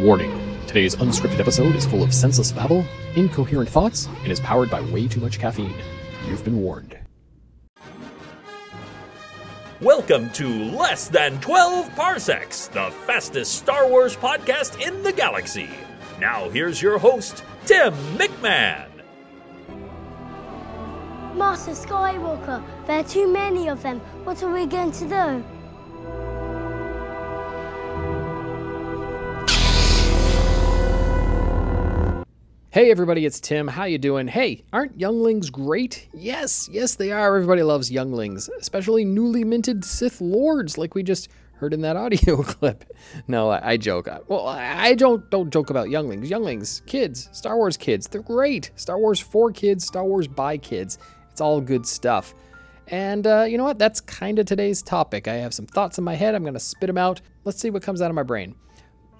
Warning Today's unscripted episode is full of senseless babble, incoherent thoughts, and is powered by way too much caffeine. You've been warned. Welcome to Less Than 12 Parsecs, the fastest Star Wars podcast in the galaxy. Now, here's your host, Tim McMahon. Master Skywalker, there are too many of them. What are we going to do? Hey everybody, it's Tim. How you doing? Hey, aren't younglings great? Yes, yes they are. Everybody loves younglings, especially newly minted Sith lords like we just heard in that audio clip. No, I, I joke. Well, I don't don't joke about younglings. Younglings, kids, Star Wars kids, they're great. Star Wars for kids, Star Wars by kids. It's all good stuff. And uh, you know what? That's kind of today's topic. I have some thoughts in my head. I'm going to spit them out. Let's see what comes out of my brain.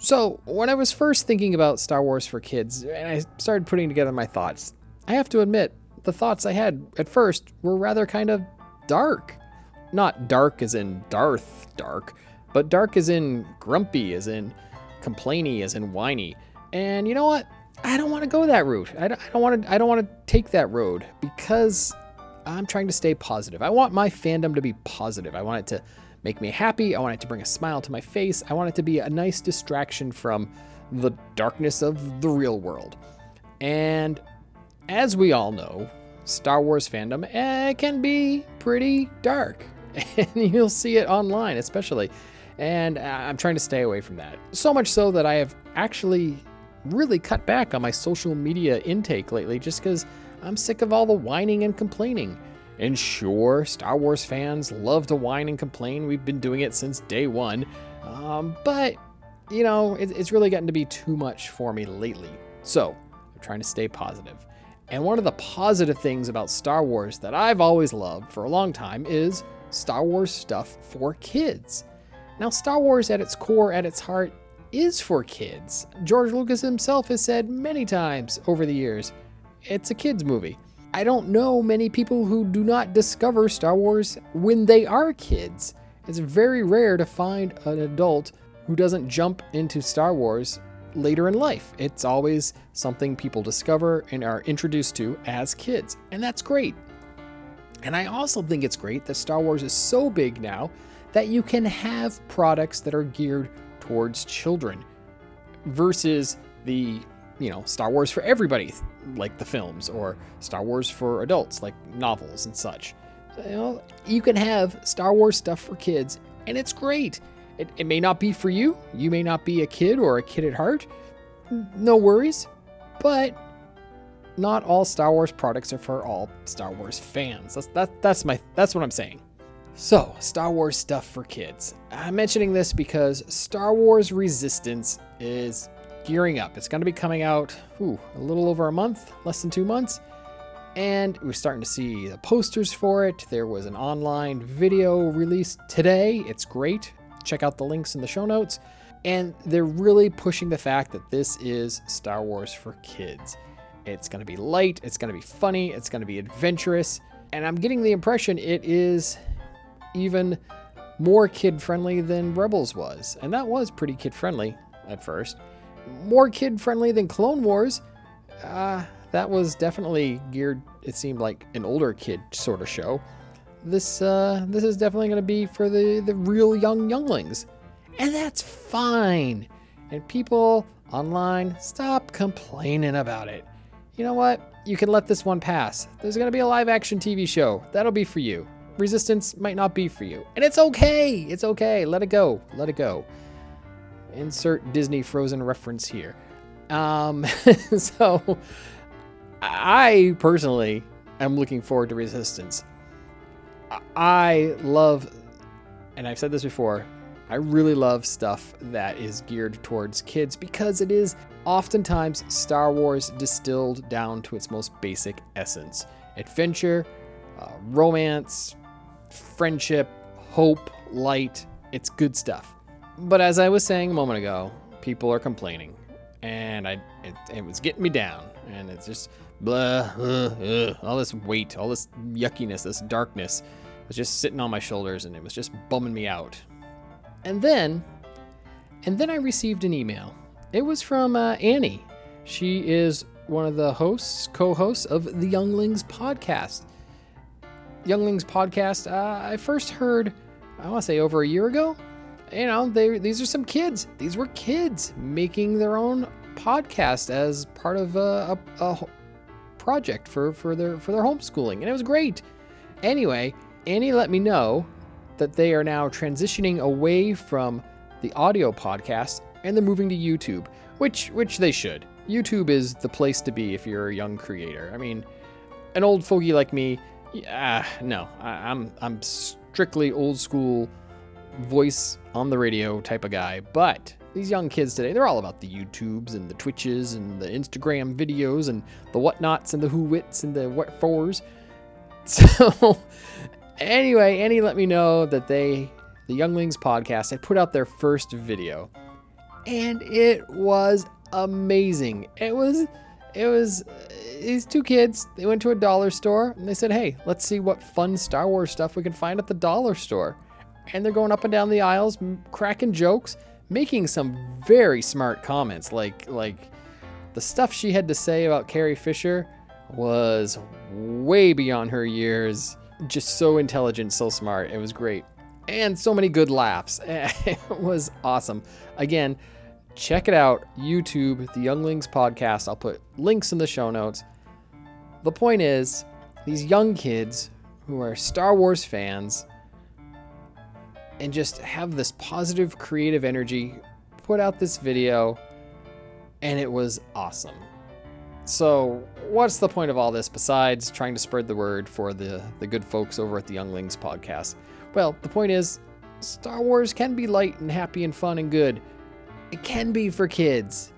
So, when I was first thinking about Star Wars for kids, and I started putting together my thoughts, I have to admit, the thoughts I had at first were rather kind of dark. Not dark as in Darth dark, but dark as in grumpy, as in complainy, as in whiny. And you know what? I don't want to go that route. I don't, want to. I don't want to take that road because I'm trying to stay positive. I want my fandom to be positive. I want it to make me happy. I want it to bring a smile to my face. I want it to be a nice distraction from the darkness of the real world. And as we all know, Star Wars fandom eh, can be pretty dark. And you'll see it online, especially. And I'm trying to stay away from that. So much so that I have actually really cut back on my social media intake lately just because I'm sick of all the whining and complaining. And sure, Star Wars fans love to whine and complain. We've been doing it since day one. Um, but, you know, it, it's really gotten to be too much for me lately. So, I'm trying to stay positive. And one of the positive things about Star Wars that I've always loved for a long time is Star Wars stuff for kids. Now, Star Wars at its core, at its heart, is for kids. George Lucas himself has said many times over the years it's a kids' movie. I don't know many people who do not discover Star Wars when they are kids. It's very rare to find an adult who doesn't jump into Star Wars later in life. It's always something people discover and are introduced to as kids, and that's great. And I also think it's great that Star Wars is so big now that you can have products that are geared towards children versus the you know, Star Wars for everybody, like the films, or Star Wars for adults, like novels and such. You know, you can have Star Wars stuff for kids, and it's great. It, it may not be for you. You may not be a kid or a kid at heart. No worries. But not all Star Wars products are for all Star Wars fans. That's that, that's my that's what I'm saying. So, Star Wars stuff for kids. I'm mentioning this because Star Wars Resistance is gearing up. It's going to be coming out ooh, a little over a month, less than two months. And we're starting to see the posters for it. There was an online video released today. It's great. Check out the links in the show notes. And they're really pushing the fact that this is Star Wars for kids. It's going to be light, it's going to be funny, it's going to be adventurous. And I'm getting the impression it is even more kid friendly than Rebels was. And that was pretty kid friendly at first more kid friendly than Clone Wars. Uh, that was definitely geared. It seemed like an older kid sort of show. This uh, this is definitely going to be for the the real young younglings, and that's fine. And people online, stop complaining about it. You know what? You can let this one pass. There's going to be a live action TV show. That'll be for you. Resistance might not be for you. And it's okay. It's okay. Let it go. Let it go. Insert Disney Frozen reference here. Um, so, I personally am looking forward to Resistance. I love, and I've said this before, I really love stuff that is geared towards kids because it is oftentimes Star Wars distilled down to its most basic essence adventure, uh, romance, friendship, hope, light. It's good stuff. But as I was saying a moment ago, people are complaining, and I it, it was getting me down, and it's just blah, uh, uh, all this weight, all this yuckiness, this darkness was just sitting on my shoulders, and it was just bumming me out. And then, and then I received an email It was from uh, Annie. She is one of the hosts, co hosts of the Younglings podcast. Younglings podcast, uh, I first heard, I want to say over a year ago. You know, they these are some kids. These were kids making their own podcast as part of a, a, a project for, for their for their homeschooling, and it was great. Anyway, Annie let me know that they are now transitioning away from the audio podcast and they're moving to YouTube, which which they should. YouTube is the place to be if you're a young creator. I mean, an old fogey like me, yeah, no, I, I'm I'm strictly old school voice on the radio type of guy. But these young kids today, they're all about the YouTubes and the Twitches and the Instagram videos and the whatnots and the who wits and the what fours. So anyway, Annie let me know that they, the Younglings podcast, had put out their first video, and it was amazing. It was, it was these two kids. They went to a dollar store and they said, "Hey, let's see what fun Star Wars stuff we can find at the dollar store." And they're going up and down the aisles, cracking jokes, making some very smart comments, like like the stuff she had to say about Carrie Fisher was way beyond her years. Just so intelligent, so smart. It was great. And so many good laughs. It was awesome. Again, check it out. YouTube, the Younglings podcast. I'll put links in the show notes. The point is, these young kids who are Star Wars fans and just have this positive creative energy put out this video and it was awesome. So, what's the point of all this besides trying to spread the word for the, the good folks over at the Younglings podcast? Well, the point is, Star Wars can be light and happy and fun and good. It can be for kids.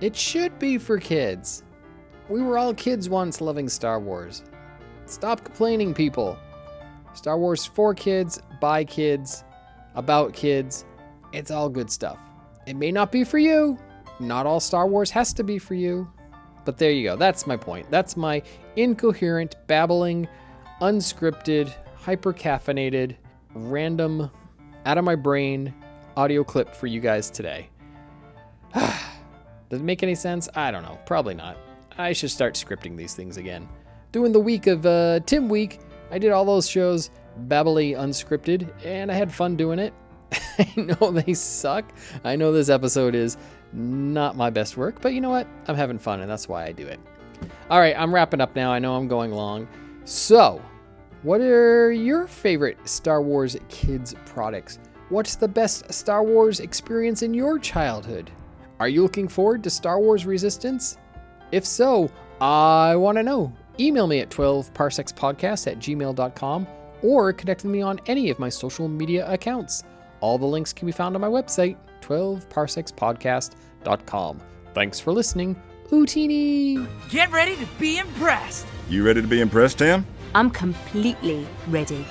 It should be for kids. We were all kids once loving Star Wars. Stop complaining, people. Star Wars for kids, by kids, about kids. It's all good stuff. It may not be for you. Not all Star Wars has to be for you. But there you go. That's my point. That's my incoherent, babbling, unscripted, hyper caffeinated, random, out of my brain audio clip for you guys today. Does it make any sense? I don't know. Probably not. I should start scripting these things again. Doing the week of uh, Tim Week, I did all those shows babbly unscripted, and I had fun doing it. I know they suck. I know this episode is not my best work, but you know what? I'm having fun, and that's why I do it. All right, I'm wrapping up now. I know I'm going long. So, what are your favorite Star Wars kids products? What's the best Star Wars experience in your childhood? Are you looking forward to Star Wars Resistance? If so, I want to know. Email me at 12parsecspodcast at gmail.com or connect with me on any of my social media accounts. All the links can be found on my website, 12parsecspodcast.com. Thanks for listening. Utinni! Get ready to be impressed. You ready to be impressed, Tim? I'm completely ready.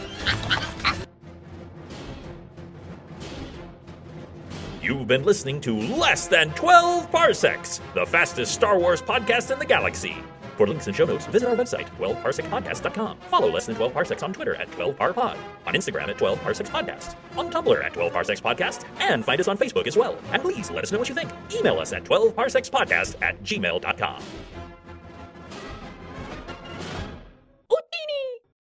You've been listening to Less Than 12 Parsecs, the fastest Star Wars podcast in the galaxy. For links and show notes, visit our website, 12parsecpodcast.com. Follow Less Than 12 Parsecs on Twitter at 12parpod, on Instagram at 12parsecspodcast, on Tumblr at 12parsecspodcast, and find us on Facebook as well. And please let us know what you think. Email us at 12parsecspodcast at gmail.com.